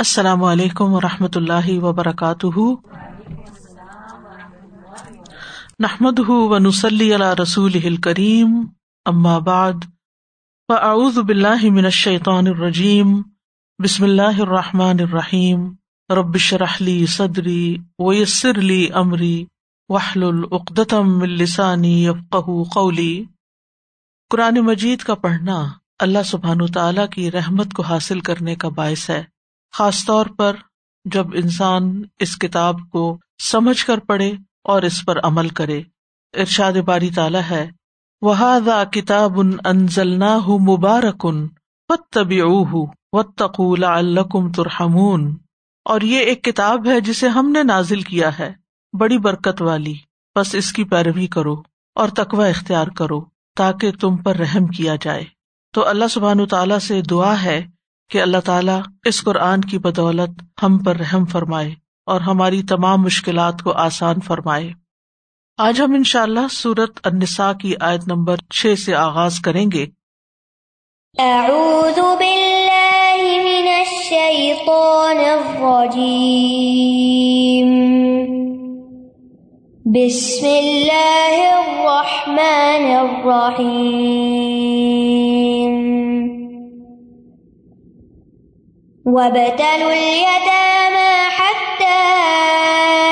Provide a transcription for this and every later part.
السلام علیکم و رحمۃ اللہ وبرکاتہ۔ نحمد و نسلی رسول کریم بعد، فاعوذ باللہ من الشیطان الرجیم، بسم اللہ الرحمٰن الرحیم ربش رحلی صدری ویسر علی عمری وحل العقدم السانی قولی۔ قرآن مجید کا پڑھنا اللہ سبحان تعالیٰ کی رحمت کو حاصل کرنے کا باعث ہے۔ خاص طور پر جب انسان اس کتاب کو سمجھ کر پڑھے اور اس پر عمل کرے۔ ارشاد باری تعالیٰ ہے وہ کتاب ان انزل مبارکن طبی و تقول الکم ترحمون۔ اور یہ ایک کتاب ہے جسے ہم نے نازل کیا ہے۔ بڑی برکت والی۔ بس اس کی پیروی کرو اور تقوی اختیار کرو تاکہ تم پر رحم کیا جائے۔ تو اللہ سبحان تعالیٰ سے دعا ہے کہ اللہ تعالیٰ اس قرآن کی بدولت ہم پر رحم فرمائے اور ہماری تمام مشکلات کو آسان فرمائے۔ آج ہم ان شاء اللہ سورت النساء کی آیت نمبر چھ سے آغاز کریں گے۔ اعوذ باللہ من الشیطان الرجیم۔ بسم اللہ الرحمن الرحیم۔ وابتلوا اليتامى حتى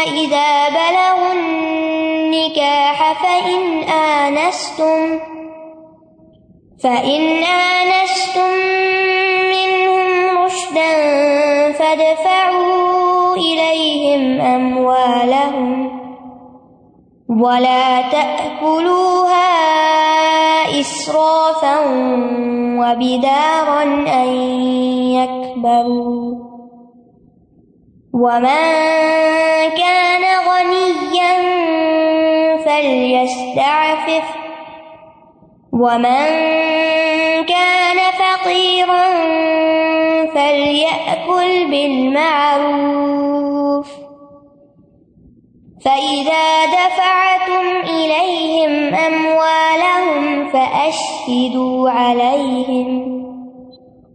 إذا بلغوا النكاح فإن آنستم فإن آنستم منهم رشدا فادفعوا إليهم أموالهم ولا تأكلوها إسرافا وبدارا أن يكبروا. ومن كان غنيا فليستعفف. ومن كان فقيرا فليأكل بالمعروف. فإذا دفعتم إليهم أموالهم فأشهدوا عليهم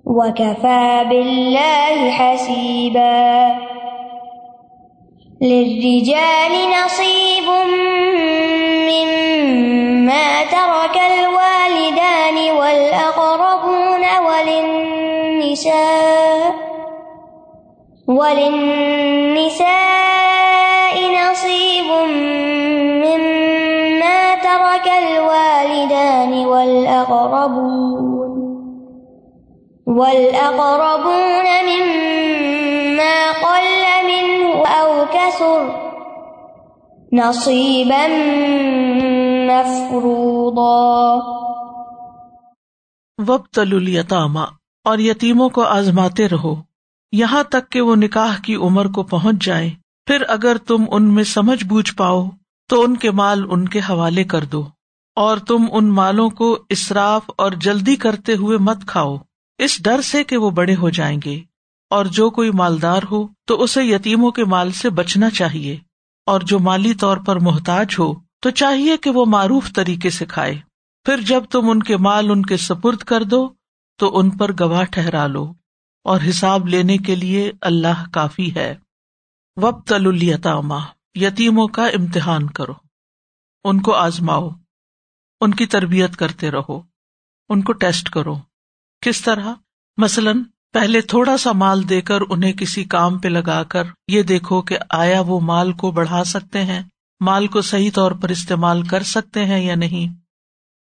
وكفى بالله حسيبا للرجال نصيب مما ترك الوالدان والأقربون وللنساء وللنساء نصيب مما ترك الوالدان والأقربون والأقربون مما قل منه أو كثر نصيبا مفروضا وابتلوا اليتامى اور یتیموں کو آزماتے رہو، یہاں تک کہ وہ نکاح کی عمر کو پہنچ جائیں۔ پھر اگر تم ان میں سمجھ بوجھ پاؤ، تو ان کے مال ان کے حوالے کر دو۔ اور تم ان مالوں کو اسراف اور جلدی کرتے ہوئے مت کھاؤ۔ اس ڈر سے کہ وہ بڑے ہو جائیں گے۔ اور جو کوئی مالدار ہو، تو اسے یتیموں کے مال سے بچنا چاہیے۔ اور جو مالی طور پر محتاج ہو، تو چاہیے کہ وہ معروف طریقے سے کھائے۔ پھر جب تم ان کے مال ان کے سپرد کر دو، تو ان پر گواہ ٹھہرا لو۔ اور حساب لینے کے لیے اللہ کافی ہے۔ وب تلتامہ یتیموں کا امتحان کرو۔ ان کو آزماؤ، ان کی تربیت کرتے رہو، ان کو ٹیسٹ کرو۔ کس طرح؟ مثلاً پہلے تھوڑا سا مال دے کر انہیں کسی کام پہ لگا کر یہ دیکھو کہ آیا وہ مال کو بڑھا سکتے ہیں، مال کو صحیح طور پر استعمال کر سکتے ہیں یا نہیں۔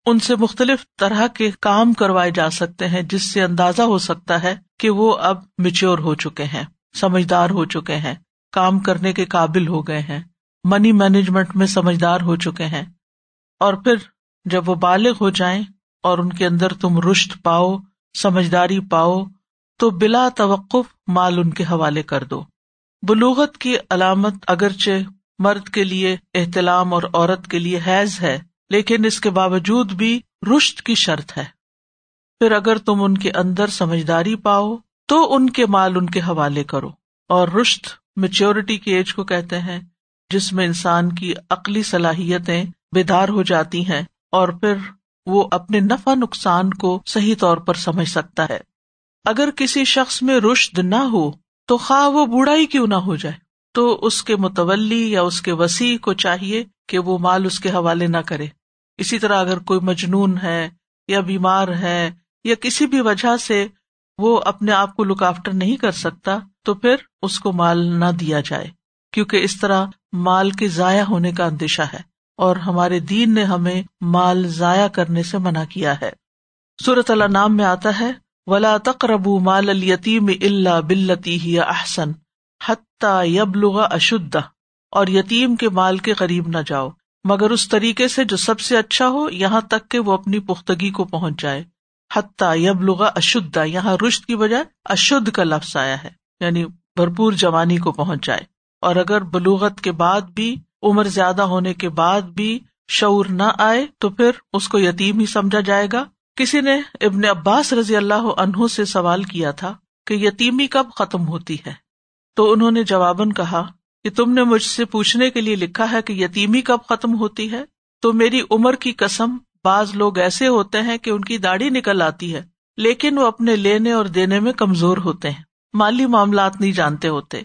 ان سے مختلف طرح کے کام کروائے جا سکتے ہیں، جس سے اندازہ ہو سکتا ہے کہ وہ اب میچور ہو چکے ہیں، سمجھدار ہو چکے ہیں۔ کام کرنے کے قابل ہو گئے ہیں۔ منی مینجمنٹ میں سمجھدار ہو چکے ہیں۔ اور پھر جب وہ بالغ ہو جائیں اور ان کے اندر تم رشت پاؤ، سمجھداری پاؤ، تو بلا توقف مال ان کے حوالے کر دو۔ بلوغت کی علامت اگرچہ مرد کے لیے احتلام اور عورت کے لیے حیض ہے، لیکن اس کے باوجود بھی رشت کی شرط ہے۔ پھر اگر تم ان کے اندر سمجھداری پاؤ، تو ان کے مال ان کے حوالے کرو۔ اور رشت میچیورٹی کی ایج کو کہتے ہیں، جس میں انسان کی عقلی صلاحیتیں بیدار ہو جاتی ہیں اور پھر وہ اپنے نفع نقصان کو صحیح طور پر سمجھ سکتا ہے۔ اگر کسی شخص میں رشد نہ ہو تو خواہ وہ بوڑھا ہی کیوں نہ ہو جائے، تو اس کے متولی یا اس کے وسیع کو چاہیے کہ وہ مال اس کے حوالے نہ کرے۔ اسی طرح اگر کوئی مجنون ہے یا بیمار ہے یا کسی بھی وجہ سے وہ اپنے آپ کو لک آفٹر نہیں کر سکتا، تو پھر اس کو مال نہ دیا جائے، کیونکہ اس طرح مال کے ضائع ہونے کا اندیشہ ہے، اور ہمارے دین نے ہمیں مال ضائع کرنے سے منع کیا ہے۔ صورت اللہ نام میں آتا ہے، ولا تقرب مال التیم اللہ بلتی ہی احسن حتیٰ یبلغ اشدہ اور یتیم کے مال کے قریب نہ جاؤ، مگر اس طریقے سے جو سب سے اچھا ہو، یہاں تک کہ وہ اپنی پختگی کو پہنچ جائے۔ حتیٰ یبلغ اشدہ یہاں رشت کی بجائے اشدھ کا لفظ آیا ہے یعنی بھرپور جوانی کو پہنچ جائے اور اگر بلوغت کے بعد بھی، عمر زیادہ ہونے کے بعد بھی شعور نہ آئے، تو پھر اس کو یتیم ہی سمجھا جائے گا۔ کسی نے ابن عباس رضی اللہ عنہ سے سوال کیا تھا کہ یتیمی کب ختم ہوتی ہے؟ تو انہوں نے جواباً کہا کہ تم نے مجھ سے پوچھنے کے لیے لکھا ہے کہ یتیمی کب ختم ہوتی ہے؟ تو میری عمر کی قسم بعض لوگ ایسے ہوتے ہیں کہ ان کی داڑھی نکل آتی ہے، لیکن وہ اپنے لینے اور دینے میں کمزور ہوتے ہیں۔ مالی معاملات نہیں جانتے ہوتے۔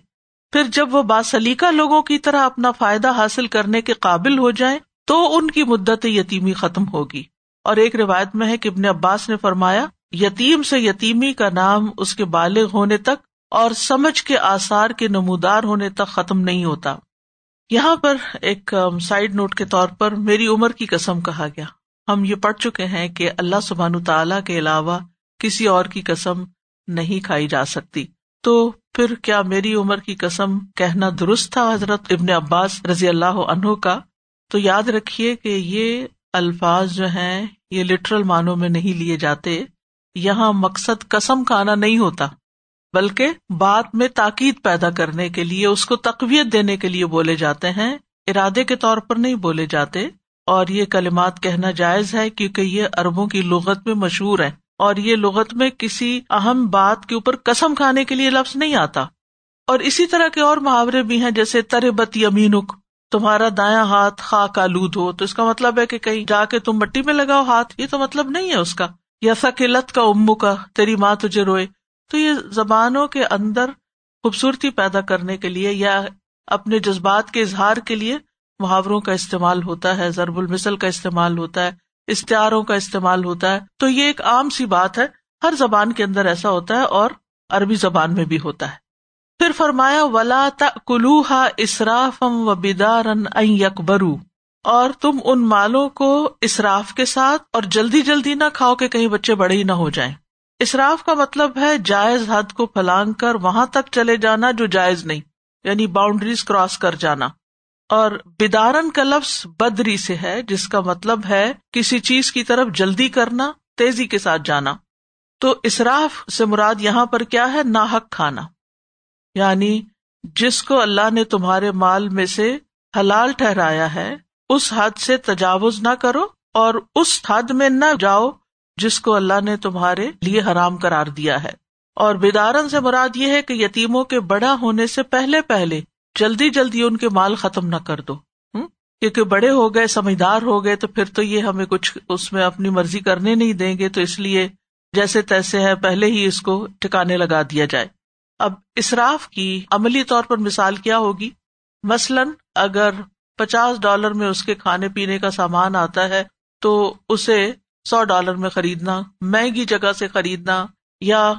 پھر جب وہ باسلیقہ لوگوں کی طرح اپنا فائدہ حاصل کرنے کے قابل ہو جائیں، تو ان کی مدت یتیمی ختم ہوگی۔ اور ایک روایت میں ہے کہ ابن عباس نے فرمایا، یتیم سے یتیمی کا نام اس کے بالغ ہونے تک اور سمجھ کے آسار کے نمودار ہونے تک ختم نہیں ہوتا۔ یہاں پر ایک سائڈ نوٹ کے طور پر میری عمر کی قسم کہا گیا۔ ہم یہ پڑھ چکے ہیں کہ اللہ سبحان تعالی کے علاوہ کسی اور کی قسم نہیں کھائی جا سکتی۔ تو پھر کیا میری عمر کی قسم کہنا درست تھا حضرت ابن عباس رضی اللہ عنہ کا؟ تو یاد رکھیے کہ یہ الفاظ جو ہیں یہ لٹرل معنوں میں نہیں لیے جاتے۔ یہاں مقصد قسم کھانا نہیں ہوتا، بلکہ بات میں تاکید پیدا کرنے کے لیے، اس کو تقویت دینے کے لیے بولے جاتے ہیں۔ ارادے کے طور پر نہیں بولے جاتے۔ اور یہ کلمات کہنا جائز ہے کیونکہ یہ اربوں کی لغت میں مشہور ہے اور یہ لغت میں کسی اہم بات کے اوپر قسم کھانے کے لیے لفظ نہیں آتا۔ اور اسی طرح کے اور محاورے بھی ہیں جیسے تر بت یمینک، تمہارا دایا ہاتھ خاک آلود ہو۔ تو اس کا مطلب ہے کہ کہیں جا کے تم مٹی میں لگاؤ ہاتھ، یہ تو مطلب نہیں ہے اس کا۔ یا سکیلت کا امو کا تیری ماں تجھے روئے۔ تو یہ زبانوں کے اندر خوبصورتی پیدا کرنے کے لیے یا اپنے جذبات کے اظہار کے لیے محاوروں کا استعمال ہوتا ہے، ضرب المثل کا استعمال ہوتا ہے اشتہاروں کا استعمال ہوتا ہے۔ تو یہ ایک عام سی بات ہے، ہر زبان کے اندر ایسا ہوتا ہے اور عربی زبان میں بھی ہوتا ہے۔ پھر فرمایا، ولا کلوہا اسرافم و بدارن یکبرو اور تم ان مالوں کو اسراف کے ساتھ اور جلدی جلدی نہ کھاؤ کہ کہیں بچے بڑے ہی نہ ہو جائیں۔ اسراف کا مطلب ہے جائز حد کو پھلانگ کر وہاں تک چلے جانا جو جائز نہیں یعنی باؤنڈریز کراس کر جانا۔ اور بدارن کا لفظ بدری سے ہے، جس کا مطلب ہے کسی چیز کی طرف جلدی کرنا، تیزی کے ساتھ جانا۔ تو اسراف سے مراد یہاں پر کیا ہے؟ ناحک کھانا۔ یعنی جس کو اللہ نے تمہارے مال میں سے حلال ٹھہرایا ہے، اس حد سے تجاوز نہ کرو اور اس حد میں نہ جاؤ جس کو اللہ نے تمہارے لیے حرام کرار دیا ہے۔ اور بیدارن سے مراد یہ ہے کہ یتیموں کے بڑا ہونے سے پہلے پہلے جلدی جلدی ان کے مال ختم نہ کر دو کیونکہ بڑے ہو گئے، سمجھدار ہو گئے، تو پھر تو یہ ہمیں کچھ اس میں اپنی مرضی کرنے نہیں دیں گے، تو اس لیے جیسے تیسے ہے پہلے ہی اس کو ٹھکانے لگا دیا جائے۔ اب اسراف کی عملی طور پر مثال کیا ہوگی؟ مثلاً اگر پچاس ڈالر میں اس کے کھانے پینے کا سامان آتا ہے، تو اسے سو ڈالر میں خریدنا، مہنگی جگہ سے خریدنا، یا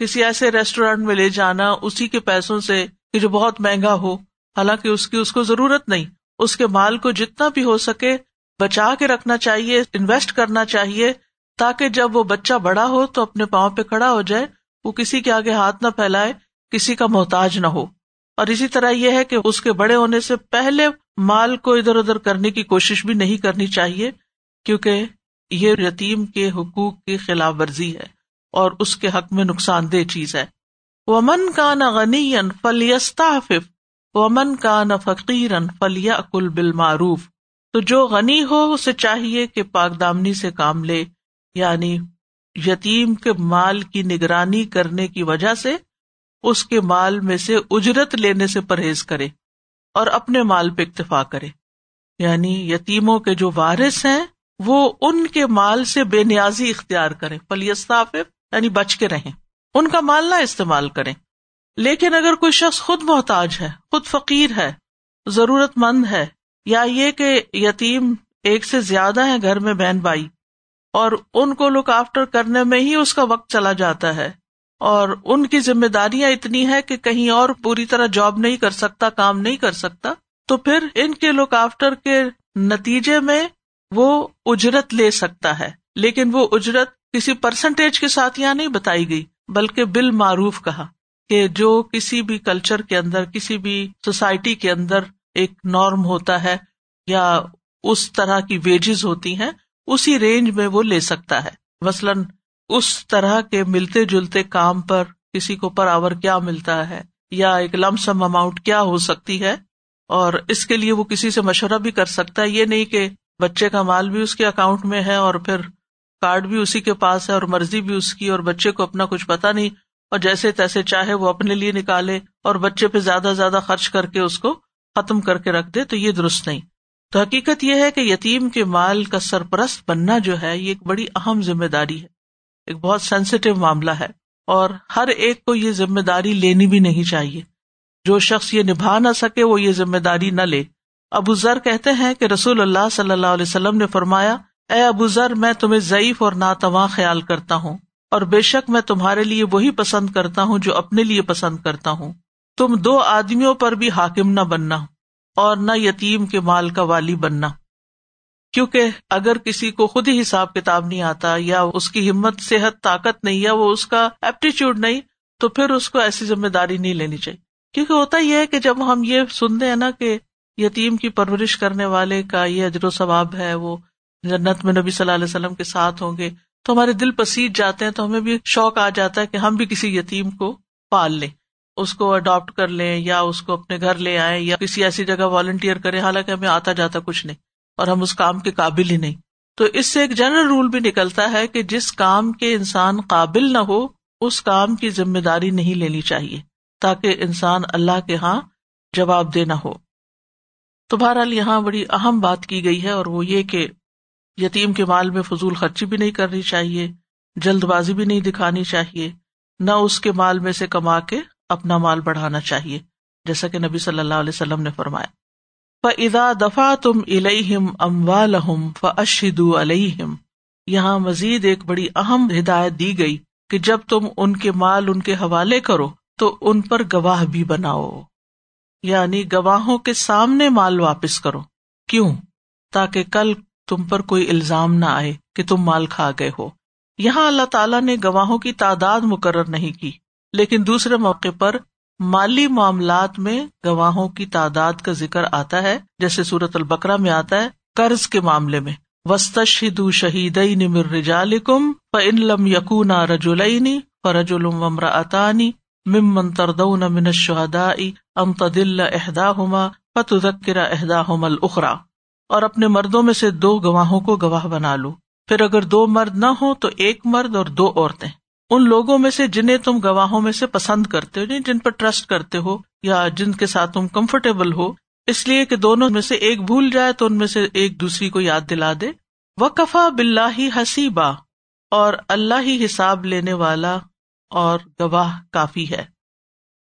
کسی ایسے ریسٹورینٹ میں لے جانا، اسی کے پیسوں سے جو بہت مہنگا ہو، حالانکہ اس کی اس کو ضرورت نہیں، اس کے مال کو جتنا بھی ہو سکے بچا کے رکھنا چاہیے انویسٹ کرنا چاہیے، تاکہ جب وہ بچہ بڑا ہو تو اپنے پاؤں پہ کھڑا ہو جائے، وہ کسی کے آگے ہاتھ نہ پھیلائے، کسی کا محتاج نہ ہو۔ اور اسی طرح یہ ہے کہ اس کے بڑے ہونے سے پہلے مال کو ادھر ادھر کرنے کی کوشش بھی نہیں کرنی چاہیے، کیونکہ یہ یتیم کے حقوق کی خلاف ورزی ہے اور اس کے حق میں نقصان دہ چیز ہے۔ ومن کا نہ غنی فلیستاف ومن کا نہ فقیر فلیا کل بال معروف تو جو غنی ہو اسے چاہیے کہ پاک دامنی سے کام لے یعنی یتیم کے مال کی نگرانی کرنے کی وجہ سے اس کے مال میں سے اجرت لینے سے پرہیز کرے اور اپنے مال پہ اکتفا کرے۔ یعنی یتیموں کے جو وارث ہیں، وہ ان کے مال سے بے نیازی اختیار کریں پلیستاف یعنی بچ کے رہیں۔ ان کا مال نہ استعمال کریں۔ لیکن اگر کوئی شخص خود محتاج ہے، خود فقیر ہے ضرورت مند ہے، یا یہ کہ یتیم ایک سے زیادہ ہے گھر میں بہن بھائی، اور ان کو لک آفٹر کرنے میں ہی اس کا وقت چلا جاتا ہے، اور ان کی ذمہ داریاں اتنی ہے کہ کہیں اور پوری طرح جاب نہیں کر سکتا، کام نہیں کر سکتا، تو پھر ان کے لک آفٹر کے نتیجے میں وہ اجرت لے سکتا ہے۔ لیکن وہ اجرت کسی پرسنٹیج کے ساتھ یہاں نہیں بتائی گئی۔ بلکہ بال معروف کہا کہ جو کسی بھی کلچر کے اندر، کسی بھی سوسائٹی کے اندر ایک نارم ہوتا ہے یا اس طرح کی ویجز ہوتی ہیں، اسی رینج میں وہ لے سکتا ہے۔ مثلاً، اس طرح کے ملتے جلتے کام پر کسی کو پر آور کیا ملتا ہے؟ یا ایک لم سم اماؤنٹ کیا ہو سکتی ہے؟ اور اس کے لیے وہ کسی سے مشورہ بھی کر سکتا ہے۔ یہ نہیں کہ بچے کا مال بھی اس کے اکاؤنٹ میں ہے اور پھر کارڈ بھی اسی کے پاس ہے اور مرضی بھی اس کی اور بچے کو اپنا کچھ پتا نہیں اور جیسے تیسے چاہے وہ اپنے لیے نکالے اور بچے پہ زیادہ زیادہ خرچ کر کے اس کو ختم کر کے رکھ دے تو یہ درست نہیں۔ تو حقیقت یہ ہے کہ یتیم کے مال کا سرپرست بننا جو ہے یہ ایک بڑی اہم ذمہ داری ہے۔ ایک بہت سینسیٹیو معاملہ ہے اور ہر ایک کو یہ ذمہ داری لینی بھی نہیں چاہیے۔ جو شخص یہ نبھا نہ سکے وہ یہ ذمہ داری نہ لے۔ ابو ذر کہتے ہیں کہ رسول اللہ صلی اللہ علیہ وسلم نے فرمایا اے ابو ذر، میں تمہیں ضعیف اور ناتواں خیال کرتا ہوں، اور بے شک میں تمہارے لیے وہی پسند کرتا ہوں جو اپنے لیے پسند کرتا ہوں۔ تم دو آدمیوں پر بھی حاکم نہ بننا، اور نہ یتیم کے مال کا والی بننا۔ کیونکہ اگر کسی کو خود ہی حساب کتاب نہیں آتا، یا اس کی ہمت، صحت، طاقت نہیں، یا وہ اس کا ایپٹیچیوڈ نہیں، تو پھر اس کو ایسی ذمہ داری نہیں لینی چاہیے۔ کیونکہ ہوتا یہ ہے کہ جب ہم یہ سنتے ہیں نا کہ یتیم کی پرورش کرنے والے کا یہ اجر و ثواب ہے، وہ جنت میں نبی صلی اللہ علیہ وسلم کے ساتھ ہوں گے تو ہمارے دل پسیج جاتے ہیں تو ہمیں بھی شوق آ جاتا ہے کہ ہم بھی کسی یتیم کو پال لیں، اس کو اڈاپٹ کر لیں یا اس کو اپنے گھر لے آئیں یا کسی ایسی جگہ والنٹیئر کریں، حالانکہ ہمیں آتا جاتا کچھ نہیں اور ہم اس کام کے قابل ہی نہیں۔ تو اس سے ایک جنرل رول بھی نکلتا ہے کہ جس کام کے انسان قابل نہ ہو، اس کام کی ذمہ داری نہیں لینی چاہیے، تاکہ انسان اللہ کے ہاں جواب دے نہ ہو۔ تو بہرحال یہاں بڑی اہم بات کی گئی ہے اور وہ یہ کہ یتیم کے مال میں فضول خرچی بھی نہیں کرنی چاہیے، جلد بازی بھی نہیں دکھانی چاہیے، نہ اس کے مال میں سے کما کے اپنا مال بڑھانا چاہیے، جیسا کہ نبی صلی اللہ علیہ وسلم نے فرمایا۔ ادا دفاع تم الہم اموال فشد الہم یہاں مزید ایک بڑی اہم ہدایت دی گئی کہ جب تم ان کے مال ان کے حوالے کرو، تو ان پر گواہ بھی بناؤ۔ یعنی گواہوں کے سامنے مال واپس کرو۔ کیوں؟ تاکہ کل تم پر کوئی الزام نہ آئے کہ تم مال کھا گئے ہو۔ یہاں اللہ تعالیٰ نے گواہوں کی تعداد مقرر نہیں کی، لیکن دوسرے موقع پر مالی معاملات میں گواہوں کی تعداد کا ذکر آتا ہے، جیسے سورت البکرا میں آتا ہے، قرض کے معاملے میں۔ وسط شہید مر رجالکم ان لم یقون رجولینی فرج المرا اطانی ممن تردون من الشہداء ام تدل احداہما فتذکر احداہما الاخرى اور اپنے مردوں میں سے دو گواہوں کو گواہ بنا لو۔ پھر اگر دو مرد نہ ہو تو ایک مرد اور دو عورتیں۔ ان لوگوں میں سے جنہیں تم گواہوں میں سے پسند کرتے ہو یعنی جن پر ٹرسٹ کرتے ہو یا جن کے ساتھ تم کمفرٹیبل ہو، اس لیے کہ دونوں میں سے ایک بھول جائے تو ان میں سے ایک دوسری کو یاد دلا دے۔ وہ کفا بلّہ حسیبا اور اللہ ہی حساب لینے والا اور گواہ کافی ہے۔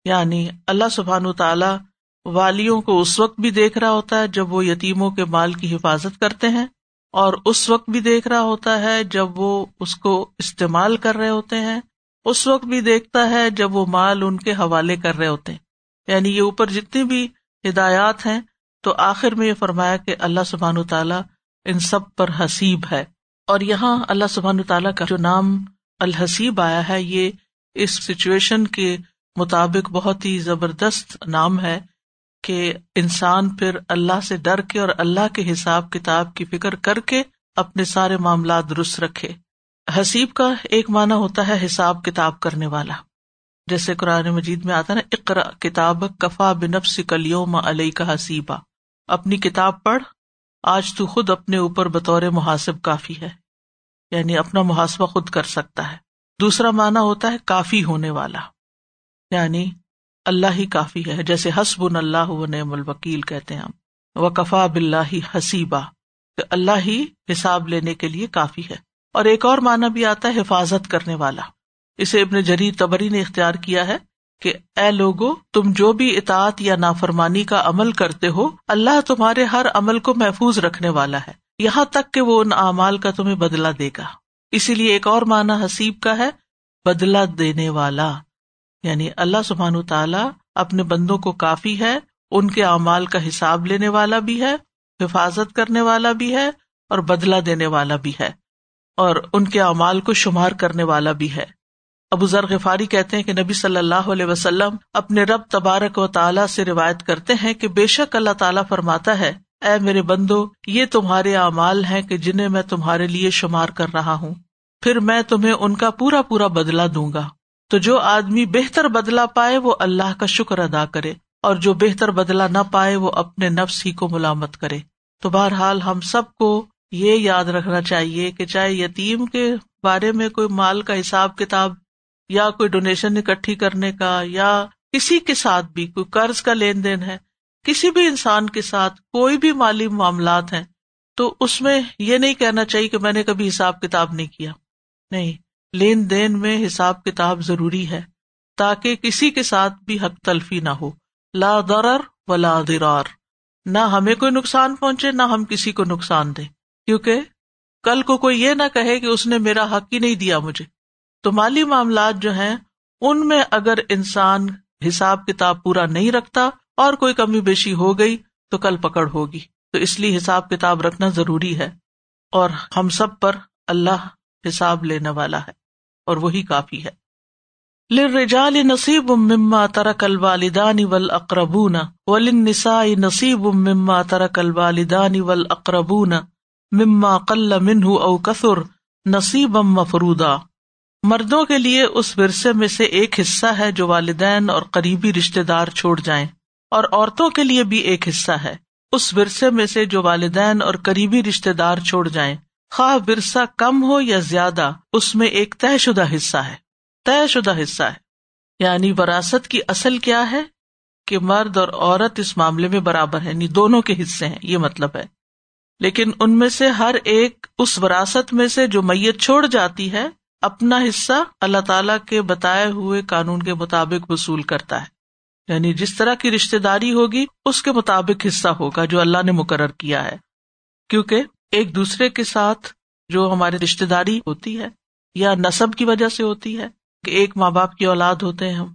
یعنی اللہ سبحان تعالی والیوں کو اس وقت بھی دیکھ رہا ہوتا ہے جب وہ یتیموں کے مال کی حفاظت کرتے ہیں اور اس وقت بھی دیکھ رہا ہوتا ہے جب وہ اس کو استعمال کر رہے ہوتے ہیں۔ اس وقت بھی دیکھتا ہے جب وہ مال ان کے حوالے کر رہے ہوتے ہیں۔ یعنی یہ اوپر جتنی بھی ہدایات ہیں، تو آخر میں یہ فرمایا کہ اللہ سبحان تعالیٰ ان سب پر حسیب ہے۔ اور یہاں اللہ سبحان تعالیٰ کا جو نام الحسیب آیا ہے، یہ اس سچویشن کے مطابق بہت ہی زبردست نام ہے۔ کہ انسان پھر اللہ سے ڈر کے اور اللہ کے حساب کتاب کی فکر کر کے اپنے سارے معاملات درست رکھے۔ حسیب کا ایک معنی ہوتا ہے حساب کتاب کرنے والا۔ جیسے قرآن مجید میں آتا نا اقرا کتاب کفا بنفس کلیوم علیہ کا حسیبہ اپنی کتاب پڑھ، آج تو خود اپنے اوپر بطور محاسب کافی ہے۔ یعنی اپنا محاسبہ خود کر سکتا ہے۔ دوسرا معنی ہوتا ہے کافی ہونے والا۔ یعنی اللہ ہی کافی ہے، جیسے حسب اللہ و نعم الوکیل کہتے ہیں ہم۔ و کفا بلّہ حسیبہ اللہ ہی حساب لینے کے لیے کافی ہے۔ اور ایک اور معنی بھی آتا ہے حفاظت کرنے والا۔ اسے ابن جری تبری نے اختیار کیا ہے کہ، اے لوگو، تم جو بھی اطاعت یا نافرمانی کا عمل کرتے ہو، اللہ تمہارے ہر عمل کو محفوظ رکھنے والا ہے۔ یہاں تک کہ وہ ان اعمال کا تمہیں بدلا دے گا۔ اسی لیے ایک اور معنی حسیب کا ہے بدلا دینے والا۔ یعنی اللہ سبحان تعالیٰ اپنے بندوں کو کافی ہے، ان کے اعمال کا حساب لینے والا بھی ہے، حفاظت کرنے والا بھی ہے اور بدلا دینے والا بھی ہے اور ان کے اعمال کو شمار کرنے والا بھی ہے۔ ابو ذر غفاری کہتے ہیں کہ نبی صلی اللہ علیہ وسلم اپنے رب تبارک و تعالیٰ سے روایت کرتے ہیں کہ بے شک اللہ تعالیٰ فرماتا ہے، اے میرے بندو، یہ تمہارے اعمال ہیں کہ جنہیں میں تمہارے لیے شمار کر رہا ہوں، پھر میں تمہیں ان کا پورا پورا بدلا دوں گا۔ تو جو آدمی بہتر بدلا پائے وہ اللہ کا شکر ادا کرے، اور جو بہتر بدلا نہ پائے وہ اپنے نفس ہی کو ملامت کرے۔ تو بہرحال ہم سب کو یہ یاد رکھنا چاہیے کہ چاہے یتیم کے بارے میں کوئی مال کا حساب کتاب یا کوئی ڈونیشن اکٹھی کرنے کا یا کسی کے ساتھ بھی کوئی قرض کا لین دین ہے، کسی بھی انسان کے ساتھ کوئی بھی مالی معاملات ہیں، تو اس میں یہ نہیں کہنا چاہیے کہ میں نے کبھی حساب کتاب نہیں کیا۔ نہیں۔ لین دین میں حساب کتاب ضروری ہے تاکہ کسی کے ساتھ بھی حق تلفی نہ ہو۔ لا درر و درار نہ ہمیں کوئی نقصان پہنچے، نہ ہم کسی کو نقصان دیں۔ کیونکہ کل کو کوئی یہ نہ کہے کہ اس نے میرا حق ہی نہیں دیا مجھے۔ تو مالی معاملات جو ہیں، ان میں اگر انسان حساب کتاب پورا نہیں رکھتا اور کوئی کمی بیشی ہو گئی، تو کل پکڑ ہوگی۔ تو اس لیے حساب کتاب رکھنا ضروری ہے اور ہم سب پر اللہ حساب لینے والا ہے۔ اور وہی کافی ہے۔ لرجال نصیب مما ترک الوالدان والاقربون وللنساء نصیب مما ترک الوالدان والاقربون مما قل منہ او کثر نصیب مفرودا مردوں کے لیے اس ورثے میں سے ایک حصہ ہے جو والدین اور قریبی رشتے دار چھوڑ جائیں، اور عورتوں کے لیے بھی ایک حصہ ہے۔ اس ورثے میں سے جو والدین اور قریبی رشتے دار چھوڑ جائیں خواہ ورثہ کم ہو یا زیادہ، اس میں ایک طے شدہ حصہ ہے۔ طے شدہ حصہ ہے۔ یعنی وراثت کی اصل کیا ہے؟ کہ مرد اور عورت اس معاملے میں برابر ہے یعنی دونوں کے حصے ہیں، یہ مطلب ہے۔ لیکن ان میں سے ہر ایک اس وراثت میں سے جو میت چھوڑ جاتی ہے، اپنا حصہ اللہ تعالی کے بتائے ہوئے قانون کے مطابق وصول کرتا ہے۔ یعنی جس طرح کی رشتے داری ہوگی، اس کے مطابق حصہ ہوگا جو اللہ نے مقرر کیا ہے۔ کیونکہ ایک دوسرے کے ساتھ جو ہماری رشتے داری ہوتی ہے یا نصب کی وجہ سے ہوتی ہے کہ ایک ماں باپ کی اولاد ہوتے ہیں ہم،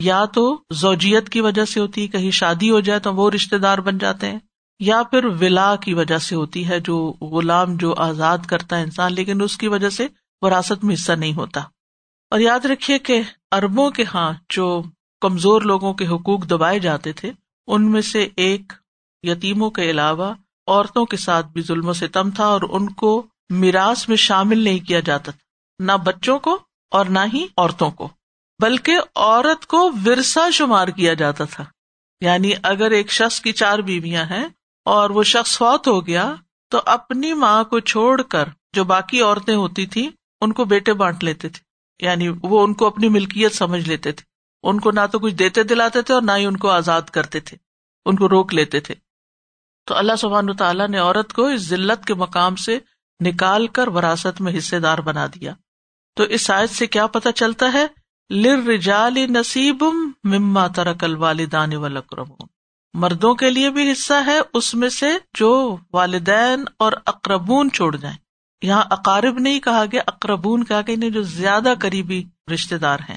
یا تو زوجیت کی وجہ سے ہوتی ہے، کہیں شادی ہو جائے تو وہ رشتے دار بن جاتے ہیں، یا پھر ولا کی وجہ سے ہوتی ہے، جو غلام، جو آزاد کرتا ہے انسان، لیکن اس کی وجہ سے وراثت میں حصہ نہیں ہوتا۔ اور یاد رکھیے کہ اربوں کے ہاں جو کمزور لوگوں کے حقوق دبائے جاتے تھے، ان میں سے ایک یتیموں کے علاوہ عورتوں کے ساتھ بھی ظلم و ستم تھا اور ان کو میراث میں شامل نہیں کیا جاتا تھا، نہ بچوں کو اور نہ ہی عورتوں کو، بلکہ عورت کو ورثہ شمار کیا جاتا تھا۔ یعنی اگر ایک شخص کی چار بیویاں ہیں اور وہ شخص فوت ہو گیا، تو اپنی ماں کو چھوڑ کر جو باقی عورتیں ہوتی تھی ان کو بیٹے بانٹ لیتے تھے۔ یعنی وہ ان کو اپنی ملکیت سمجھ لیتے تھے۔ ان کو نہ تو کچھ دیتے دلاتے تھے اور نہ ہی ان کو آزاد کرتے تھے۔ ان کو روک لیتے تھے۔ تو اللہ سبحان تعالیٰ نے عورت کو اس ذلت کے مقام سے نکال کر وراثت میں حصے دار بنا دیا۔ تو اس سائز سے کیا پتا چلتا ہے؟ لر نصیب مما ترک الوالدان والاقرب مردوں کے لیے بھی حصہ ہے، اس میں سے جو والدین اور اقربون چھوڑ جائیں۔ یہاں اقارب نہیں کہا گیا، اقربون کہا کہ یعنی جو زیادہ قریبی رشتے دار ہیں۔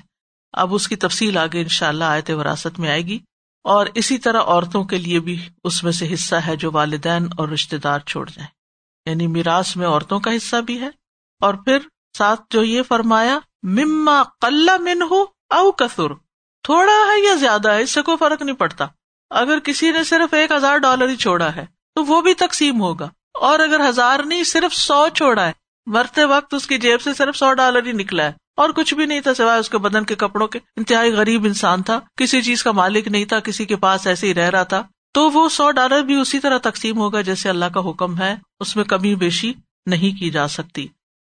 اب اس کی تفصیل آگے ان شاء اللہ آئے وراثت میں آئے گی۔ اور اسی طرح عورتوں کے لیے بھی اس میں سے حصہ ہے جو والدین اور رشتے دار چھوڑ جائیں یعنی میراث میں عورتوں کا حصہ بھی ہے۔ اور پھر ساتھ جو یہ فرمایا، مما قل من ہو او کسر تھوڑا ہے یا زیادہ ہے، اس سے کوئی فرق نہیں پڑتا۔ اگر کسی نے صرف ایک ہزار ڈالر ہی چھوڑا ہے، تو وہ بھی تقسیم ہوگا۔ اور اگر ہزار نہیں، صرف سو چھوڑا ہے۔ مرتے وقت اس کی جیب سے صرف سو ڈالر ہی نکلا ہے۔ اور کچھ بھی نہیں تھا سوائے اس کے بدن کے کپڑوں کے۔ انتہائی غریب انسان تھا۔ کسی چیز کا مالک نہیں تھا، کسی کے پاس ایسے ہی رہ رہا تھا۔ تو وہ سو ڈالر بھی اسی طرح تقسیم ہوگا جیسے اللہ کا حکم ہے، اس میں کمی بیشی نہیں کی جا سکتی۔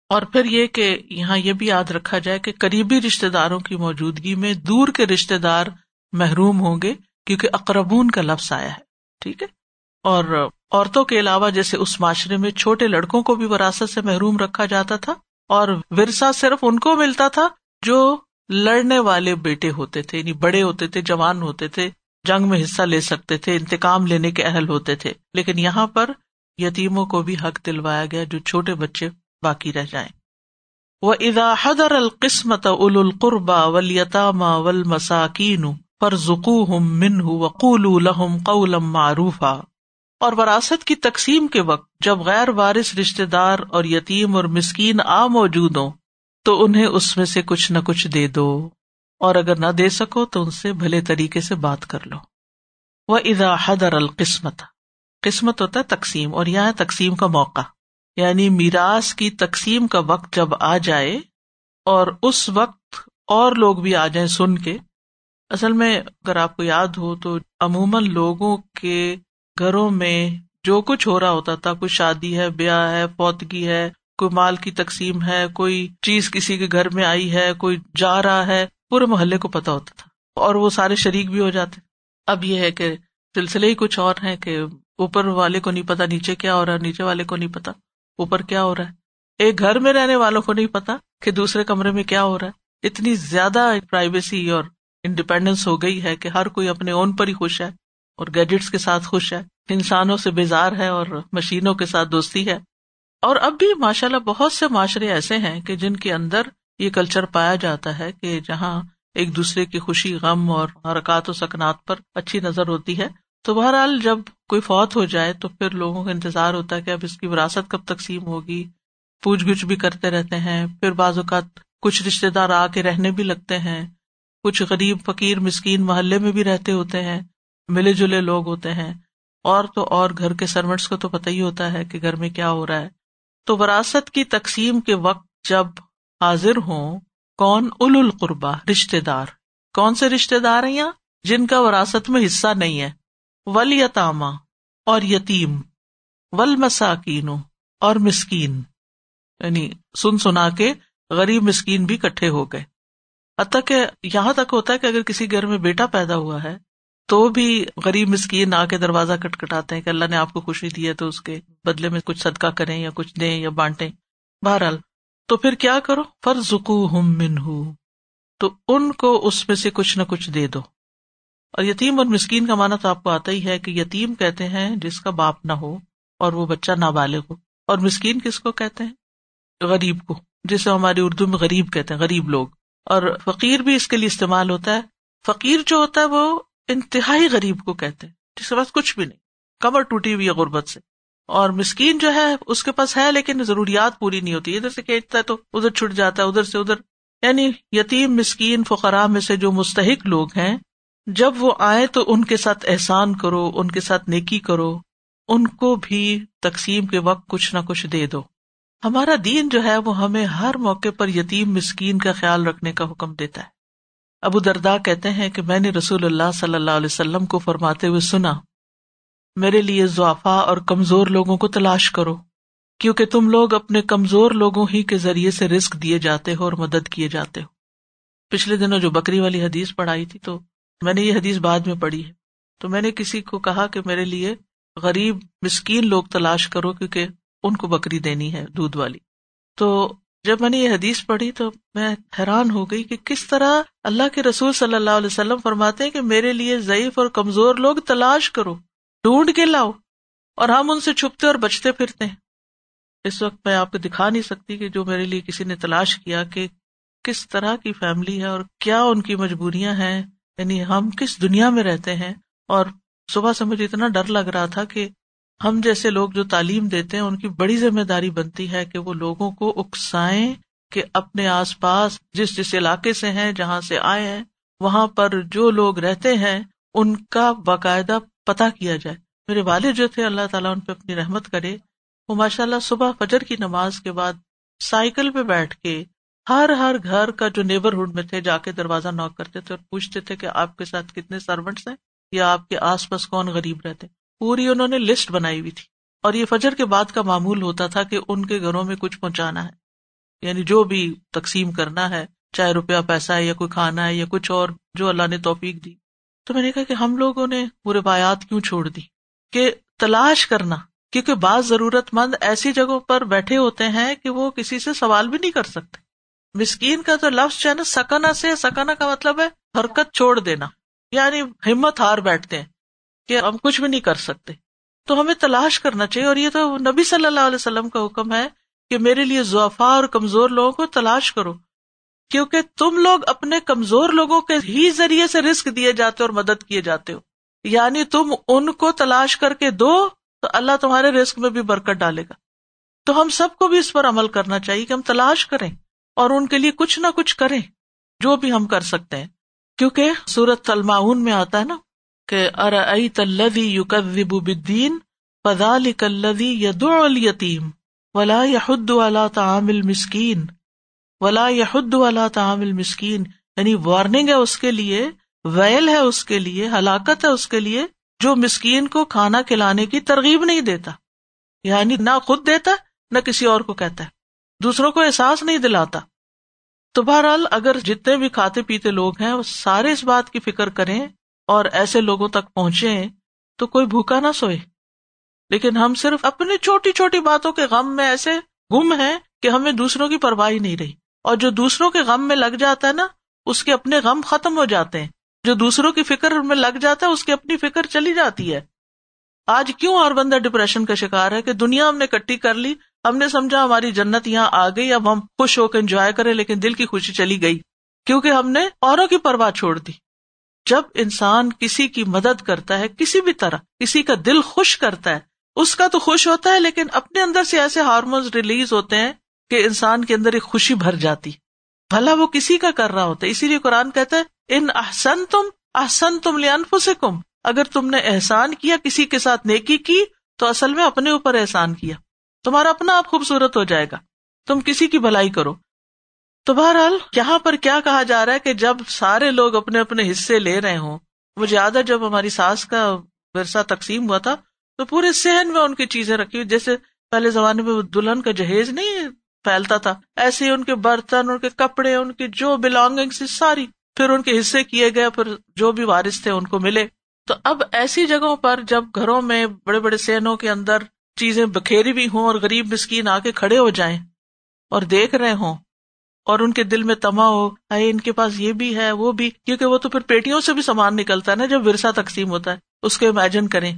اور پھر یہ کہ یہاں یہ بھی یاد رکھا جائے کہ قریبی رشتے داروں کی موجودگی میں دور کے رشتے دار محروم ہوں گے کیونکہ اقربون کا لفظ آیا ہے۔ ٹھیک ہے؟ اور عورتوں کے علاوہ جیسے اس معاشرے میں چھوٹے لڑکوں کو بھی وراثت سے محروم رکھا جاتا تھا اور ورثہ صرف ان کو ملتا تھا جو لڑنے والے بیٹے ہوتے تھے یعنی بڑے ہوتے تھے، جوان ہوتے تھے، جنگ میں حصہ لے سکتے تھے، انتقام لینے کے اہل ہوتے تھے۔ لیکن یہاں پر یتیموں کو بھی حق دلوایا گیا جو چھوٹے بچے باقی رہ جائیں۔ وہ ادا حدر القسمت اول القربا ولیطام ول مساکین پر زکو ہم من وقول الحم قولم معروفا۔ اور وراثت کی تقسیم کے وقت جب غیر وارث رشتے دار اور یتیم اور مسکین آ موجود ہوں، تو انہیں اس میں سے کچھ نہ کچھ دے دو، اور اگر نہ دے سکو تو ان سے بھلے طریقے سے بات کر لو۔ وہ ادا حدر القسمت، قسمت ہوتا ہے تقسیم، اور یہاں تقسیم کا موقع یعنی میراث کی تقسیم کا وقت جب آ جائے، اور اس وقت اور لوگ بھی آ جائیں سن کے۔ اصل میں اگر آپ کو یاد ہو تو عموماً لوگوں کے گھروں میں جو کچھ ہو رہا ہوتا تھا، کوئی شادی ہے، بیاہ ہے، فوتگی ہے، کوئی مال کی تقسیم ہے، کوئی چیز کسی کے گھر میں آئی ہے، کوئی جا رہا ہے، پورے محلے کو پتا ہوتا تھا۔ اور وہ سارے شریک بھی ہو جاتے۔ اب یہ ہے کہ سلسلے ہی کچھ اور ہے کہ اوپر والے کو نہیں پتا نیچے کیا ہو رہا ہے، نیچے والے کو نہیں پتا۔ اوپر کیا ہو رہا ہے۔ ایک گھر میں رہنے والوں کو نہیں پتا کہ دوسرے کمرے میں کیا ہو رہا ہے۔ اتنی زیادہ پرائیویسی اور انڈیپینڈینس ہو گئی ہے کہ ہر کوئی اپنے اون پر ہی خوش ہے۔ اور گیجٹس کے ساتھ خوش ہے، انسانوں سے بیزار ہے اور مشینوں کے ساتھ دوستی ہے۔ اور اب بھی ماشاء اللہ بہت سے معاشرے ایسے ہیں کہ جن کے اندر یہ کلچر پایا جاتا ہے کہ جہاں ایک دوسرے کی خوشی، غم اور حرکات و سکنات پر اچھی نظر ہوتی ہے، تو بہرحال جب کوئی فوت ہو جائے تو پھر لوگوں کا انتظار ہوتا ہے کہ اب اس کی وراثت کب تقسیم ہوگی۔ پوچھ گچھ بھی کرتے رہتے ہیں، پھر بعض اوقات کچھ رشتے دار آ کے رہنے بھی لگتے ہیں۔ کچھ غریب، فقیر، مسکین محلے میں بھی رہتے ہوتے ہیں۔ ملے جلے لوگ ہوتے ہیں۔ اور تو اور گھر کے سروینٹس کو تو پتہ ہی ہوتا ہے کہ گھر میں کیا ہو رہا ہے۔ تو وراثت کی تقسیم کے وقت جب حاضر ہوں، کون ال القربا رشتے دار؟ کون سے رشتے دار ہیں یا جن کا وراثت میں حصہ نہیں ہے۔ ول یتاما اور یتیم۔ ول مساکین اور مسکین۔ یعنی سن سنا کے غریب مسکین بھی کٹھے ہو گئے۔ حتیٰ کہ یہاں تک ہوتا ہے کہ اگر کسی گھر میں بیٹا پیدا ہوا ہے تو بھی غریب مسکین آ کے دروازہ کٹ کٹاتے ہیں کہ اللہ نے آپ کو خوشی دی ہے تو اس کے بدلے میں کچھ صدقہ کریں یا کچھ دیں یا بانٹیں۔ بہرحال، تو پھر کیا کرو؟ فر زکو ہم من تو ان کو اس میں سے کچھ نہ کچھ دے دو۔ اور یتیم اور مسکین کا مانا تو آپ کو آتا ہی ہے کہ یتیم کہتے ہیں جس کا باپ نہ ہو اور وہ بچہ نابالغ ہو۔ اور مسکین کس کو کہتے ہیں؟ غریب کو، جسے ہماری اردو میں غریب کہتے ہیں، غریب لوگ۔ اور فقیر بھی اس کے لیے استعمال ہوتا ہے۔ فقیر جو ہوتا ہے وہ انتہائی غریب کو کہتے ہیں، جس کے پاس کچھ بھی نہیں، کمر ٹوٹی ہوئی ہے غربت سے۔ اور مسکین جو ہے، اس کے پاس ہے، لیکن ضروریات پوری نہیں ہوتی۔ ادھر سے کھینچتا ہے تو ادھر چھٹ جاتا ہے، ادھر سے ادھر۔ یعنی یتیم، مسکین فقرا میں سے جو مستحق لوگ ہیں، جب وہ آئے تو ان کے ساتھ احسان کرو، ان کے ساتھ نیکی کرو، ان کو بھی تقسیم کے وقت کچھ نہ کچھ دے دو۔ ہمارا دین جو ہے، وہ ہمیں ہر موقع پر یتیم، مسکین کا خیال رکھنے کا حکم دیتا ہے۔ ابو دردا کہتے ہیں کہ میں نے رسول اللہ صلی اللہ علیہ وسلم کو فرماتے ہوئے سنا، میرے لیے ضعفا اور کمزور لوگوں کو تلاش کرو، کیونکہ تم لوگ اپنے کمزور لوگوں ہی کے ذریعے سے رسک دیے جاتے ہو اور مدد کیے جاتے ہو۔ پچھلے دنوں جو بکری والی حدیث پڑھائی تھی تو میں نے یہ حدیث بعد میں پڑھی ہے۔ تو میں نے کسی کو کہا کہ میرے لیے غریب، مسکین لوگ تلاش کرو کیونکہ ان کو بکری دینی ہے، دودھ والی۔ تو جب میں نے یہ حدیث پڑھی تو میں حیران ہو گئی کہ کس طرح اللہ کے رسول صلی اللہ علیہ وسلم فرماتے ہیں کہ میرے لیے ضعیف اور کمزور لوگ تلاش کرو، ڈھونڈ کے لاؤ اور ہم ان سے چھپتے اور بچتے پھرتے ہیں۔ اس وقت میں آپ کو دکھا نہیں سکتی کہ جو میرے لیے کسی نے تلاش کیا کہ کس طرح کی فیملی ہے اور کیا ان کی مجبوریاں ہیں یعنی ہم کس دنیا میں رہتے ہیں۔ اور صبح سے مجھے اتنا ڈر لگ رہا تھا کہ ہم جیسے لوگ جو تعلیم دیتے ہیں، ان کی بڑی ذمہ داری بنتی ہے کہ وہ لوگوں کو اکسائیں کہ اپنے آس پاس جس جس علاقے سے ہیں، جہاں سے آئے ہیں، وہاں پر جو لوگ رہتے ہیں، ان کا باقاعدہ پتا کیا جائے۔ میرے والد جو تھے، اللہ تعالیٰ ان پہ اپنی رحمت کرے۔ وہ ماشاء اللہ صبح فجر کی نماز کے بعد سائیکل پہ بیٹھ کے ہر ہر گھر کا جو نیبرہڈ میں تھے، جا کے دروازہ نوک کرتے تھے اور پوچھتے تھے کہ آپ کے ساتھ کتنے سروینٹس ہیں یا آپ کے آس پاس کون غریب رہتے۔ پوری انہوں نے لسٹ بنائی ہوئی تھی۔ اور یہ فجر کے بعد کا معمول ہوتا تھا کہ ان کے گھروں میں کچھ پہنچانا ہے۔ یعنی جو بھی تقسیم کرنا ہے، چاہے روپیہ پیسہ ہے یا کوئی کھانا ہے یا کچھ اور جو اللہ نے توفیق دی۔ تو میں نے کہا کہ ہم لوگوں نے پورے بایات کیوں چھوڑ دی؟ کہ تلاش کرنا۔ کیونکہ بعض ضرورت مند ایسی جگہوں پر بیٹھے ہوتے ہیں کہ وہ کسی سے سوال بھی نہیں کر سکتے۔ مسکین کا تو لفظ جو ہے نا، سکنا سے، سکنا کا مطلب ہے حرکت چھوڑ دینا۔ یعنی ہمت ہار بیٹھتے ہیں۔ کہ ہم کچھ بھی نہیں کر سکتے۔ تو ہمیں تلاش کرنا چاہیے اور یہ تو نبی صلی اللہ علیہ وسلم کا حکم ہے کہ میرے لیے ضعفا اور کمزور لوگوں کو تلاش کرو۔ کیونکہ تم لوگ اپنے کمزور لوگوں کے ہی ذریعے سے رسک دیے جاتے اور مدد کیے جاتے ہو۔ یعنی تم ان کو تلاش کر کے دو تو اللہ تمہارے رسک میں بھی برکت ڈالے گا۔ تو ہم سب کو بھی اس پر عمل کرنا چاہیے کہ ہم تلاش کریں اور ان کے لیے کچھ نہ کچھ کریں، جو بھی ہم کر سکتے ہیں۔ کیونکہ سورت تلماون میں آتا ہے نا کہ ارئی تلدی یوکدین پدال کلدی ید التیم ولا یحد والا تعامل مسکین ولا یحد والا تعامل مسکین یعنی وارننگ ہے اس کے لیے، ویل ہے اس کے لیے، ہلاکت ہے اس کے لیے، جو مسکین کو کھانا کھلانے کی ترغیب نہیں دیتا یعنی نہ خود دیتا، نہ کسی اور کو کہتا ہے، دوسروں کو احساس نہیں دلاتا۔ تو بہرحال اگر جتنے بھی کھاتے پیتے لوگ ہیں، وہ سارے اس بات کی فکر کریں اور ایسے لوگوں تک پہنچے تو کوئی بھوکا نہ سوئے۔ لیکن ہم صرف اپنی چھوٹی چھوٹی باتوں کے غم میں ایسے گم ہیں کہ ہمیں دوسروں کی پرواہی نہیں رہی۔ اور جو دوسروں کے غم میں لگ جاتا ہے نا، اس کے اپنے غم ختم ہو جاتے ہیں۔ جو دوسروں کی فکر میں لگ جاتا ہے، اس کی اپنی فکر چلی جاتی ہے۔ آج کیوں اور بندہ ڈپریشن کا شکار ہے کہ دنیا ہم نے کٹی کر لی، ہم نے سمجھا ہماری جنت یہاں آ گئی، اب ہم خوش ہو کے انجوائے کریں، لیکن دل کی خوشی چلی گئی۔ کیونکہ ہم نے اوروں کی پرواہ چھوڑ دی۔ جب انسان کسی کی مدد کرتا ہے، کسی بھی طرح، کسی کا دل خوش کرتا ہے، اس کا تو خوش ہوتا ہے، لیکن اپنے اندر سے ایسے ہارمونس ریلیز ہوتے ہیں کہ انسان کے اندر ایک خوشی بھر جاتی۔ بھلا وہ کسی کا کر رہا ہوتا ہے۔ اسی لیے قرآن کہتا ہے، ان احسن تم احسن تم لنف سے کم اگر تم نے احسان کیا، کسی کے ساتھ نیکی کی، تو اصل میں اپنے اوپر احسان کیا۔ تمہارا اپنا آپ خوبصورت ہو جائے گا۔ تم کسی کی بھلائی کرو۔ تو بہرحال، یہاں پر کیا کہا جا رہا ہے کہ جب سارے لوگ اپنے اپنے حصے لے رہے ہوں وہ زیادہ جب ہماری ساس کا ورثہ تقسیم ہوا تھا، تو پورے سہن میں ان کی چیزیں رکھی ہوئی، جیسے پہلے زمانے میں دلہن کا جہیز نہیں پھیلتا تھا، ایسے ان کے برتن، ان کے کپڑے، ان کی جو بلونگنگ ساری، پھر ان کے حصے کیے گئے، پھر جو بھی وارث تھے ان کو ملے۔ تو اب ایسی جگہوں پر جب گھروں میں بڑے بڑے سہنوں کے اندر چیزیں بکھیری بھی ہوں اور غریب مسکین آ کے کھڑے ہو جائیں اور دیکھ رہے ہوں اور ان کے دل میں تما ہو ان کے پاس یہ بھی ہے، وہ بھی، کیونکہ وہ تو پھر پیٹیوں سے بھی سامان نکلتا ہے نا، جب ورثہ تقسیم ہوتا ہے۔ اس کو امیجن کریں۔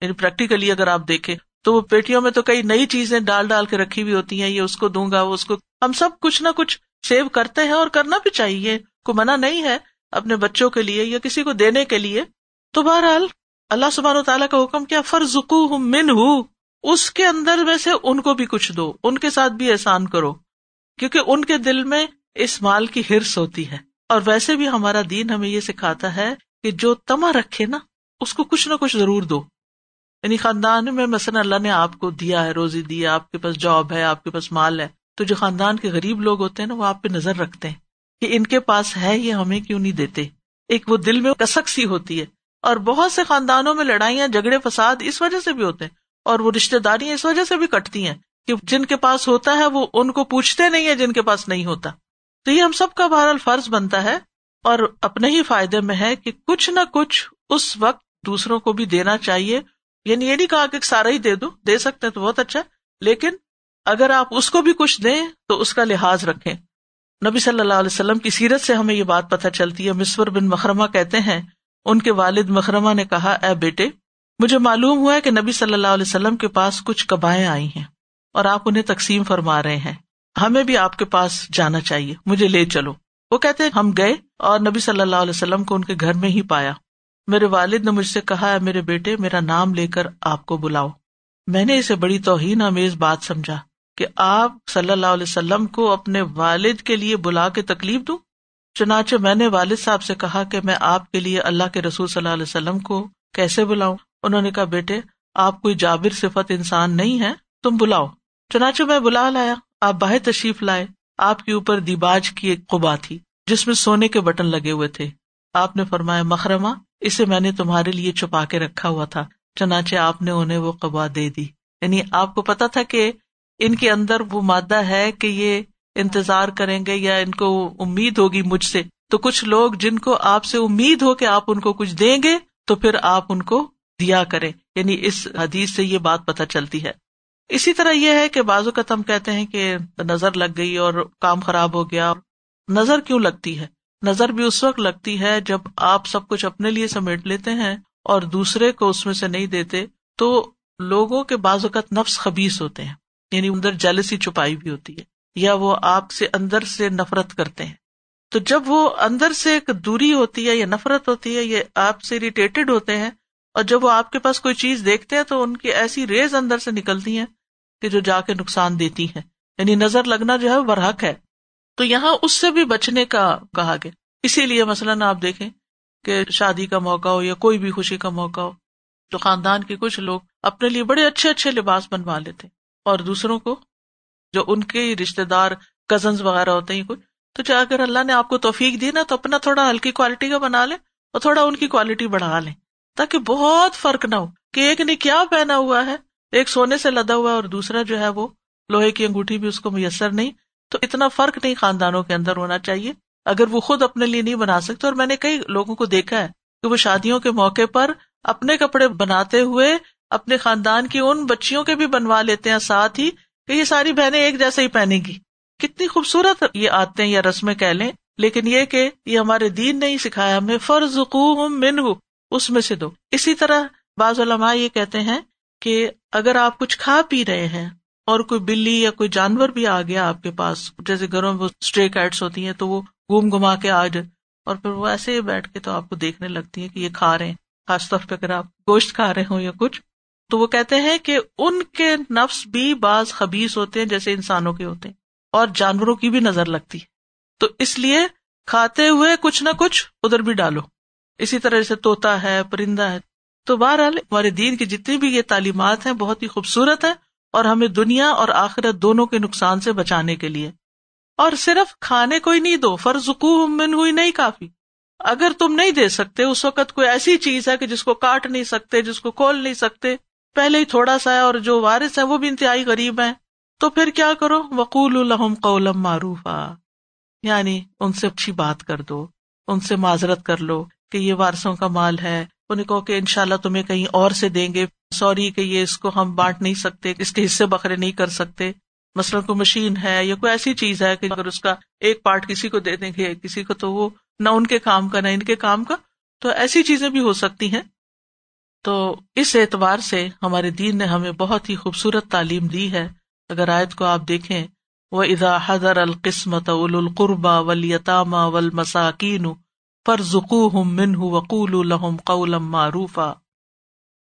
یعنی پریکٹیکلی اگر آپ دیکھیں، تو وہ پیٹیوں میں تو کئی نئی چیزیں ڈال ڈال کے رکھی ہوئی ہوتی ہیں، یہ اس کو دوں گا، وہ اس کو۔ ہم سب کچھ نہ کچھ سیو کرتے ہیں اور کرنا بھی چاہیے۔ کو منع نہیں ہے اپنے بچوں کے لیے یا کسی کو دینے کے لیے۔ تو بہرحال اللہ سبحانہ و تعالیٰ کا حکم کیا فرض من ہوں اس کے اندر میں سے ان کو بھی کچھ دو، ان کے ساتھ بھی احسان کرو۔ کیونکہ ان کے دل میں اس مال کی ہرس ہوتی ہے۔ اور ویسے بھی ہمارا دین ہمیں یہ سکھاتا ہے کہ جو تما رکھے نا، اس کو کچھ نہ کچھ ضرور دو۔ یعنی خاندان میں مثلاً اللہ نے آپ کو دیا ہے، روزی دیا آپ کے پاس جاب ہے، آپ کے پاس مال ہے۔ تو جو خاندان کے غریب لوگ ہوتے ہیں نا، وہ آپ پہ نظر رکھتے ہیں کہ ان کے پاس ہے یہ ہمیں کیوں نہیں دیتے۔ ایک وہ دل میں کسک سی ہوتی ہے۔ اور بہت سے خاندانوں میں لڑائیاں، جھگڑے، فساد اس وجہ سے بھی ہوتے ہیں اور وہ رشتے داریاں اس وجہ سے بھی کٹتی ہیں کہ جن کے پاس ہوتا ہے وہ ان کو پوچھتے نہیں ہے جن کے پاس نہیں ہوتا۔ تو یہ ہم سب کا بہرحال فرض بنتا ہے اور اپنے ہی فائدے میں ہے کہ کچھ نہ کچھ اس وقت دوسروں کو بھی دینا چاہیے۔ یعنی یہ نہیں کہا کہ سارا ہی دے دو دے سکتے تو بہت اچھا لیکن اگر آپ اس کو بھی کچھ دیں تو اس کا لحاظ رکھیں۔ نبی صلی اللہ علیہ وسلم کی سیرت سے ہمیں یہ بات پتہ چلتی ہے۔ مصور بن مکرمہ کہتے ہیں، ان کے والد مکرمہ نے کہا، اے بیٹے، مجھے معلوم ہوا ہے کہ نبی صلی اللہ علیہ وسلم کے پاس کچھ کبائیں آئی ہیں۔ اور آپ انہیں تقسیم فرما رہے ہیں۔ ہمیں بھی آپ کے پاس جانا چاہیے۔ مجھے لے چلو۔ وہ کہتے ہم گئے اور نبی صلی اللہ علیہ وسلم کو ان کے گھر میں ہی پایا۔ میرے والد نے مجھ سے کہا ہے میرے بیٹے، میرا نام لے کر آپ کو بلاؤ۔ میں نے اسے بڑی توہین امیز بات سمجھا کہ آپ صلی اللہ علیہ وسلم کو اپنے والد کے لیے بلا کے تکلیف دوں۔ چنانچہ میں نے والد صاحب سے کہا کہ میں آپ کے لیے اللہ کے رسول صلی اللہ علیہ وسلم کو کیسے بلاؤں؟ انہوں نے کہا، بیٹے، آپ کوئی جابر صفت انسان نہیں ہے تم بلاؤ۔ چنانچہ میں بلا لایا، آپ باہر تشریف لائے، آپ کے اوپر دیباج کی ایک قبا تھی، جس میں سونے کے بٹن لگے ہوئے تھے۔ آپ نے فرمایا مکرما اسے میں نے تمہارے لیے چھپا کے رکھا ہوا تھا، چنانچہ آپ نے انہیں وہ قبا دے دی۔ یعنی آپ کو پتا تھا کہ ان کے اندر وہ مادہ ہے کہ یہ انتظار کریں گے یا ان کو امید ہوگی مجھ سے۔ تو کچھ لوگ جن کو آپ سے امید ہو کہ آپ ان کو کچھ دیں گے، تو پھر آپ ان کو دیا کریں۔ یعنی اس حدیث سے یہ بات پتہ چلتی ہے۔ اسی طرح یہ ہے کہ بعض اوقات ہم کہتے ہیں کہ نظر لگ گئی اور کام خراب ہو گیا۔ نظر کیوں لگتی ہے؟ نظر بھی اس وقت لگتی ہے جب آپ سب کچھ اپنے لیے سمیٹ لیتے ہیں اور دوسرے کو اس میں سے نہیں دیتے، تو لوگوں کے بعض اوقات نفس خبیص ہوتے ہیں یعنی اندر جیلسی چھپائی بھی ہوتی ہے، یا وہ آپ سے اندر سے نفرت کرتے ہیں۔ تو جب وہ اندر سے ایک دوری ہوتی ہے یا نفرت ہوتی ہے یا آپ سے اریٹیٹڈ ہوتے ہیں اور جب وہ آپ کے پاس کوئی چیز دیکھتے ہیں تو ان کی ایسی ریز اندر سے نکلتی ہیں کہ جو جا کے نقصان دیتی ہیں۔ یعنی نظر لگنا جو ہے برحق ہے۔ تو یہاں اس سے بھی بچنے کا کہا گیا۔ اسی لیے مثلاً آپ دیکھیں کہ شادی کا موقع ہو یا کوئی بھی خوشی کا موقع ہو، تو خاندان کے کچھ لوگ اپنے لیے بڑے اچھے اچھے لباس بنوا لیتے اور دوسروں کو جو ان کے رشتے دار کزنس وغیرہ ہوتے ہیں کچھ تو چاہے اگر اللہ نے آپ کو توفیق دی نا، تو اپنا تھوڑا ہلکی کوالٹی کا بنا لیں اور تھوڑا ان کی کوالٹی بڑھا لیں۔ تاکہ بہت فرق نہ ہو کہ ایک نے کیا پہنا ہوا ہے، ایک سونے سے لدا ہوا ہے اور دوسرا جو ہے وہ لوہے کی انگوٹھی بھی اس کو میسر نہیں۔ تو اتنا فرق نہیں خاندانوں کے اندر ہونا چاہیے۔ اگر وہ خود اپنے لیے نہیں بنا سکتے، اور میں نے کئی لوگوں کو دیکھا ہے کہ وہ شادیوں کے موقع پر اپنے کپڑے بناتے ہوئے اپنے خاندان کی ان بچیوں کے بھی بنوا لیتے ہیں، ساتھ ہی کہ یہ ساری بہنیں ایک جیسے ہی پہنے گی۔ کتنی خوبصورت یہ آتے ہیں یا رسمیں کہہ لیں، لیکن یہ کہ یہ ہمارے دین نہیں سکھایا، ہمیں فرض من ہوں اس میں سے دو۔ اسی طرح بعض علماء یہ کہتے ہیں کہ اگر آپ کچھ کھا پی رہے ہیں اور کوئی بلی یا کوئی جانور بھی آ گیا آپ کے پاس، جیسے گھروں میں اسٹری کیٹس ہوتی ہیں تو وہ گوم گما کے آ جائے اور پھر وہ ایسے ہی بیٹھ کے تو آپ کو دیکھنے لگتی ہے کہ یہ کھا رہے ہیں۔ خاص طور پہ اگر آپ گوشت کھا رہے ہوں یا کچھ، تو وہ کہتے ہیں کہ ان کے نفس بھی بعض خبیز ہوتے ہیں جیسے انسانوں کے ہوتے ہیں اور جانوروں کی بھی نظر لگتی ہے۔ تو اس لیے کھاتے ہوئے کچھ نہ کچھ ادھر بھی ڈالو۔ اسی طرح جیسے توتا ہے، پرندہ ہے۔ تو بہرحال ہمارے دین کی جتنی بھی یہ تعلیمات ہیں، بہت ہی خوبصورت ہے اور ہمیں دنیا اور آخرت دونوں کے نقصان سے بچانے کے لیے۔ اور صرف کھانے کو ہی نہیں دو فرض من ہوئی نہیں کافی۔ اگر تم نہیں دے سکتے، اس وقت کوئی ایسی چیز ہے کہ جس کو کاٹ نہیں سکتے، جس کو کھول نہیں سکتے۔ پہلے ہی تھوڑا سا ہے اور جو وارث ہے وہ بھی انتہائی غریب ہے تو پھر کیا کرو؟ وقول الحم قولم معروف یعنی ان سے اچھی بات کر دو، ان سے معذرت کر لو۔ کہ یہ وارثوں کا مال ہے۔ انہیں کہو کہ ان شاء اللہ تمہیں کہیں اور سے دیں گے۔ سوری کہ یہ اس کو ہم بانٹ نہیں سکتے، اس کے حصے بکرے نہیں کر سکتے۔ مثلاً کوئی مشین ہے یا کوئی ایسی چیز ہے کہ اگر اس کا ایک پارٹ کسی کو دے دیں گے، کسی کو تو وہ نہ ان کے کام کا نہ ان کے کام کا۔ تو ایسی چیزیں بھی ہو سکتی ہیں۔ تو اس اعتبار سے ہمارے دین نے ہمیں بہت ہی خوبصورت تعلیم دی ہے۔ اگر آیت کو آپ دیکھیں وہ ادا حضر القسمت اول القربا ولیطامہ ول مساکین پر ذکو ہم من وقول قولم معروفا.